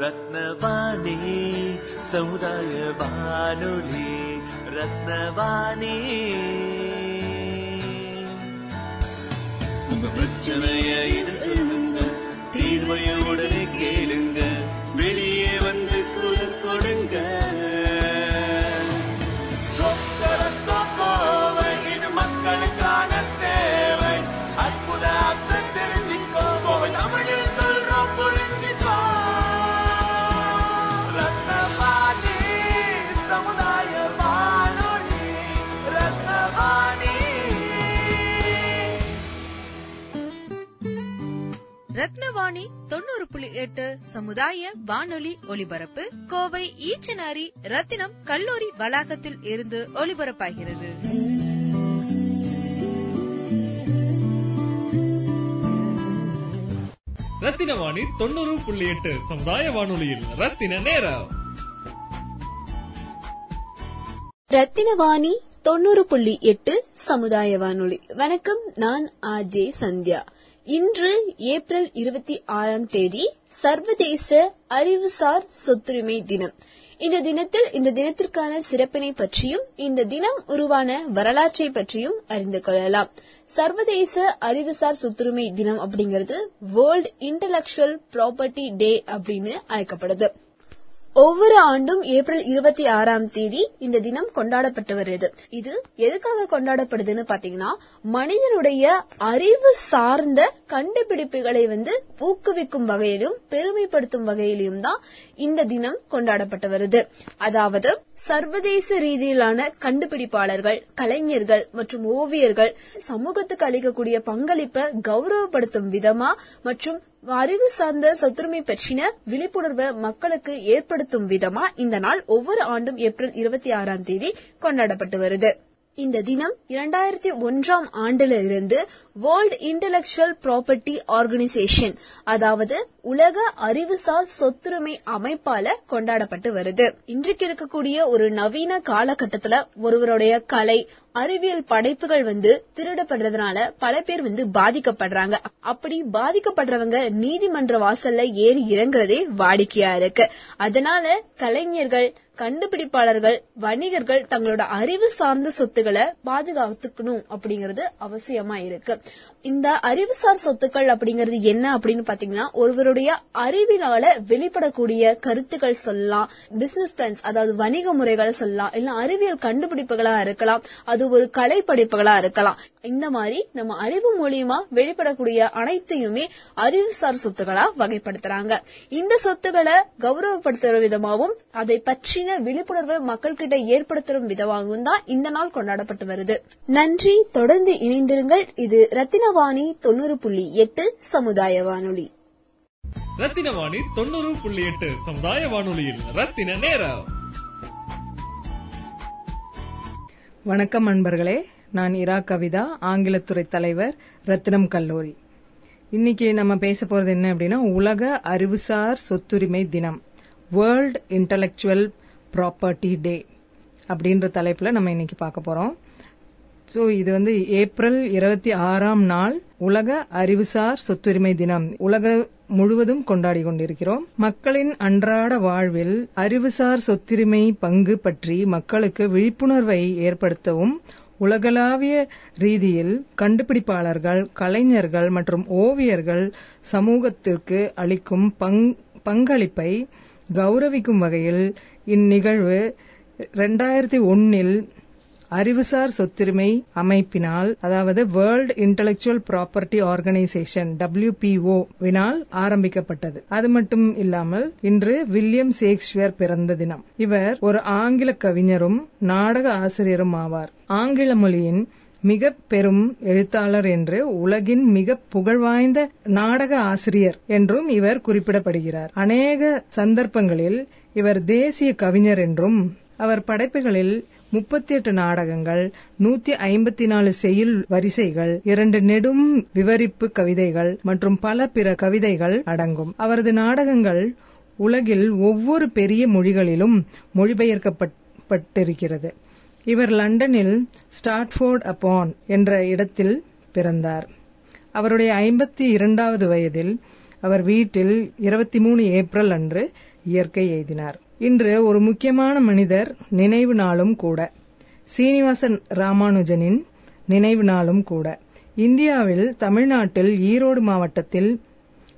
ரத்னவாணி சமுதாய வானொலி ரத்னவாணி. உங்க பிரச்சனைய இது கேளு. ரத்னவாணி தொண்ணூறு புள்ளி எட்டு சமுதாய வானொலி ஒலிபரப்பு கோவை ஈச்சனாரி ரத்தினம் கல்லூரி வளாகத்தில் இருந்து ஒலிபரப்பாகிறது. ரத்தின வாணி தொண்ணூறு புள்ளி எட்டு சமுதாய வானொலியில் ரத்தின நேரம். ரத்தினவாணி தொண்ணூறு புள்ளி எட்டு சமுதாய வானொலி. வணக்கம் நான் ஆஜே சந்தியா. இன்று ஏப்ரல் இருபத்தி ஆறாம் தேதி சர்வதேச அறிவுசார் சொத்துரிமை தினம். இந்த தினத்தில் இந்த தினத்திற்கான சிறப்பினை பற்றியும் இந்த தினம் உருவான வரலாற்றை பற்றியும் அறிந்து கொள்ளலாம். சர்வதேச அறிவுசார் சொத்துரிமை தினம் அப்படிங்கிறது வேர்ல்ட் இன்டலெக்சுவல் ப்ராப்பர்ட்டி டே அப்படின்னு அழைக்கப்படுது. ஒவ்வொரு ஆண்டும் ஏப்ரல் இருபத்தி ஆறாம் தேதி இந்த தினம் கொண்டாடப்பட்டு வருது. இது எதுக்காக கொண்டாடப்படுதுன்னு பாத்தீங்கன்னா மனிதனுடைய அறிவு சார்ந்த கண்டுபிடிப்புகளை வந்து ஊக்குவிக்கும் வகையிலும் பெருமைப்படுத்தும் வகையிலும் தான் இந்த தினம் கொண்டாடப்பட்டு வருது. அதாவது சர்வதேச ரீதியிலான கண்டுபிடிப்பாளர்கள் கலைஞர்கள் மற்றும் ஓவியர்கள் சமூகத்துக்கு அளிக்கக்கூடிய பங்களிப்பை கௌரவப்படுத்தும் விதமா மற்றும் அறிவு சார்ந்த சொத்துரிமை பற்றின விழிப்புணர்வை மக்களுக்கு ஏற்படுத்தும் விதமா இந்த நாள் ஒவ்வொரு ஆண்டும் ஏப்ரல் இருபத்தி ஆறாம் தேதி கொண்டாடப்பட்டு வருது. இந்த தினம் இரண்டாயிரத்தி ஒன்றாம் ஆண்டுல இருந்து வேர்ல்ட் இன்டலெக்சுவல் ப்ராப்பர்ட்டி ஆர்கனைசேஷன் அதாவது உலக அறிவுசார் சொத்துரிமை அமைப்பால கொண்டாடப்பட்டு வருது. இன்றைக்கு இருக்கக்கூடிய ஒரு நவீன காலகட்டத்துல ஒருவருடைய கலை அறிவியல் படைப்புகள் வந்து திருடப்படுறதுனால பல பேர் வந்து பாதிக்கப்படுறாங்க. அப்படி பாதிக்கப்படுறவங்க நீதிமன்ற வாசல்ல ஏறி இறங்குறதே வாடிக்கையா இருக்கு. அதனால கலைஞர்கள் கண்டுபிடிப்பாளர்கள் வணிகர்கள் தங்களோட அறிவு சார்ந்த சொத்துக்களை பாதுகாத்துக்கணும் அப்படிங்கறது அவசியமா இருக்கு. இந்த அறிவுசார் சொத்துக்கள் அப்படிங்கறது என்ன அப்படின்னு பாத்தீங்கன்னா ஒருவருடைய அறிவினால வெளிப்படக்கூடிய கருத்துக்கள் சொல்லலாம். பிசினஸ் பிளான்ஸ் அதாவது வணிக முறைகளை சொல்லலாம். இல்ல அறிவியல் கண்டுபிடிப்புகளா இருக்கலாம். அது அது ஒரு கலை படைப்புகளா இருக்கலாம். இந்த மாதிரி நம்ம அறிவு மூலியமா வெளிப்படக்கூடிய அனைத்தையுமே அறிவுசார் சொத்துக்களா வகைப்படுத்துறாங்க. இந்த சொத்துக்களை கௌரவப்படுத்துற விதமாகவும் அதை பற்றின விழிப்புணர்வை மக்கள்கிட்ட ஏற்படுத்தும் விதமாகவும் தான் இந்த நாள் கொண்டாடப்பட்டு வருது. நன்றி. தொடர்ந்து இணைந்திருங்கள். இது ரத்தினவாணி தொண்ணூறு புள்ளி எட்டு சமுதாய வானொலி. ரத்தின வாணி தொண்ணூறு புள்ளி எட்டு சமுதாய வானொலியில் ரத்தின நேரம். வணக்கம் அன்பர்களே நான் இரா கவிதா ஆங்கிலத்துறை தலைவர் ரத்தினம் கல்லூரி. இன்னைக்கு நம்ம பேச போறது என்ன அப்படின்னா உலக அறிவுசார் சொத்துரிமை தினம் வேர்ல்ட் இன்டலெக்சுவல் ப்ராப்பர்ட்டி டே அப்படின்ற தலைப்புல நம்ம இன்னைக்கு பார்க்க போறோம். ஸோ இது வந்து ஏப்ரல் இருபத்தி ஆறாம் நாள் உலக அறிவுசார் சொத்துரிமை தினம். உலக முழுவதும் கொண்டாடி கொண்டிருக்கிறோம். மக்களின் அன்றாட வாழ்வில் அறிவுசார் சொத்துரிமை பங்கு பற்றி மக்களுக்கு விழிப்புணர்வை ஏற்படுத்தவும் உலகளாவிய ரீதியில் கண்டுபிடிப்பாளர்கள் கலைஞர்கள் மற்றும் ஓவியர்கள் சமூகத்திற்கு அளிக்கும் பங்- பங்களிப்பை கௌரவிக்கும் வகையில் இந்நிகழ்வு ரெண்டாயிரத்தி ஒன்னில் அறிவுசார் சொத்துரிமை அமைப்பினால் அதாவது world intellectual property organisation WPO வினால் ஆரம்பிக்கப்பட்டது. அது மட்டும் இல்லாமல் இன்று வில்லியம் சேக்ஸ்பியர் பிறந்த தினம். இவர் ஒரு ஆங்கில கவிஞரும் நாடக ஆசிரியரும் ஆவார். ஆங்கில மொழியின் மிக பெரும் எழுத்தாளர் என்று உலகின் மிக புகழ்வாய்ந்த நாடக ஆசிரியர் என்றும் இவர் குறிப்பிடப்படுகிறார். அநேக சந்தர்ப்பங்களில் இவர் தேசிய கவிஞர் என்றும் அவர் படைப்புகளில் முப்பத்தி எட்டு நாடகங்கள் நூத்தி ஐம்பத்தி நாலு செயல் வரிசைகள் இரண்டு நெடும் விவரிப்பு கவிதைகள் மற்றும் பல பிற கவிதைகள் அடங்கும். அவரது நாடகங்கள் உலகில் ஒவ்வொரு பெரிய மொழிகளிலும் மொழிபெயர்க்கப்பட்டிருக்கிறது. இவர் லண்டனில் ஸ்டாட்ஃபோர்ட் அப்பான் என்ற இடத்தில் பிறந்தார். அவருடைய ஐம்பத்தி இரண்டாவது வயதில் அவர் வீட்டில் இருபத்தி மூணு ஏப்ரல் அன்று இயற்கை எய்தினார் இன்று ஒரு முக்கியமான மனிதர் நினைவு நாளும் கூட. சீனிவாசன் ராமானுஜனின் நினைவு நாளும் கூட. இந்தியாவில் தமிழ்நாட்டில் ஈரோடு மாவட்டத்தில்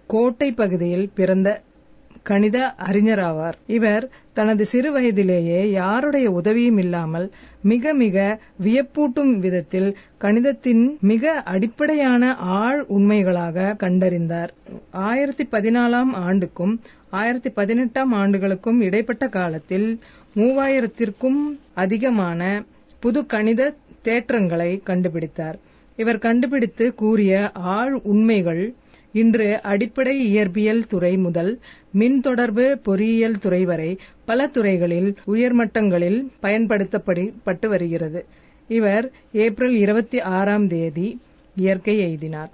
கோட்டை பகுதியில் பிறந்த கணித அறிஞராவார் இவர் தனது சிறு வயதிலேயே யாருடைய உதவியும் இல்லாமல் மிக மிக வியப்பூட்டும் விதத்தில் கணிதத்தின் மிக அடிப்படையான ஆழ் உண்மைகளாக கண்டறிந்தார். ஆயிரத்தி பதினாலாம் ஆண்டுக்கும் ஆயிரத்தி பதினெட்டாம் ஆண்டுகளுக்கும் இடைப்பட்ட காலத்தில் மூவாயிரத்திற்கும் அதிகமான புது கணித தேற்றங்களை கண்டுபிடித்தார். இவர் கண்டுபிடித்து கூறிய ஆழ் உண்மைகள் இன்று அடிப்படை இயற்பியல் துறை முதல் மின் தொடர்பு பொறியியல் துறை வரை பல துறைகளில் உயர்மட்டங்களில் பயன்படுத்தப்பட்டு வருகிறது. இவர் ஏப்ரல் இருபத்தி ஆறாம் தேதி இயற்கை எய்தினார்.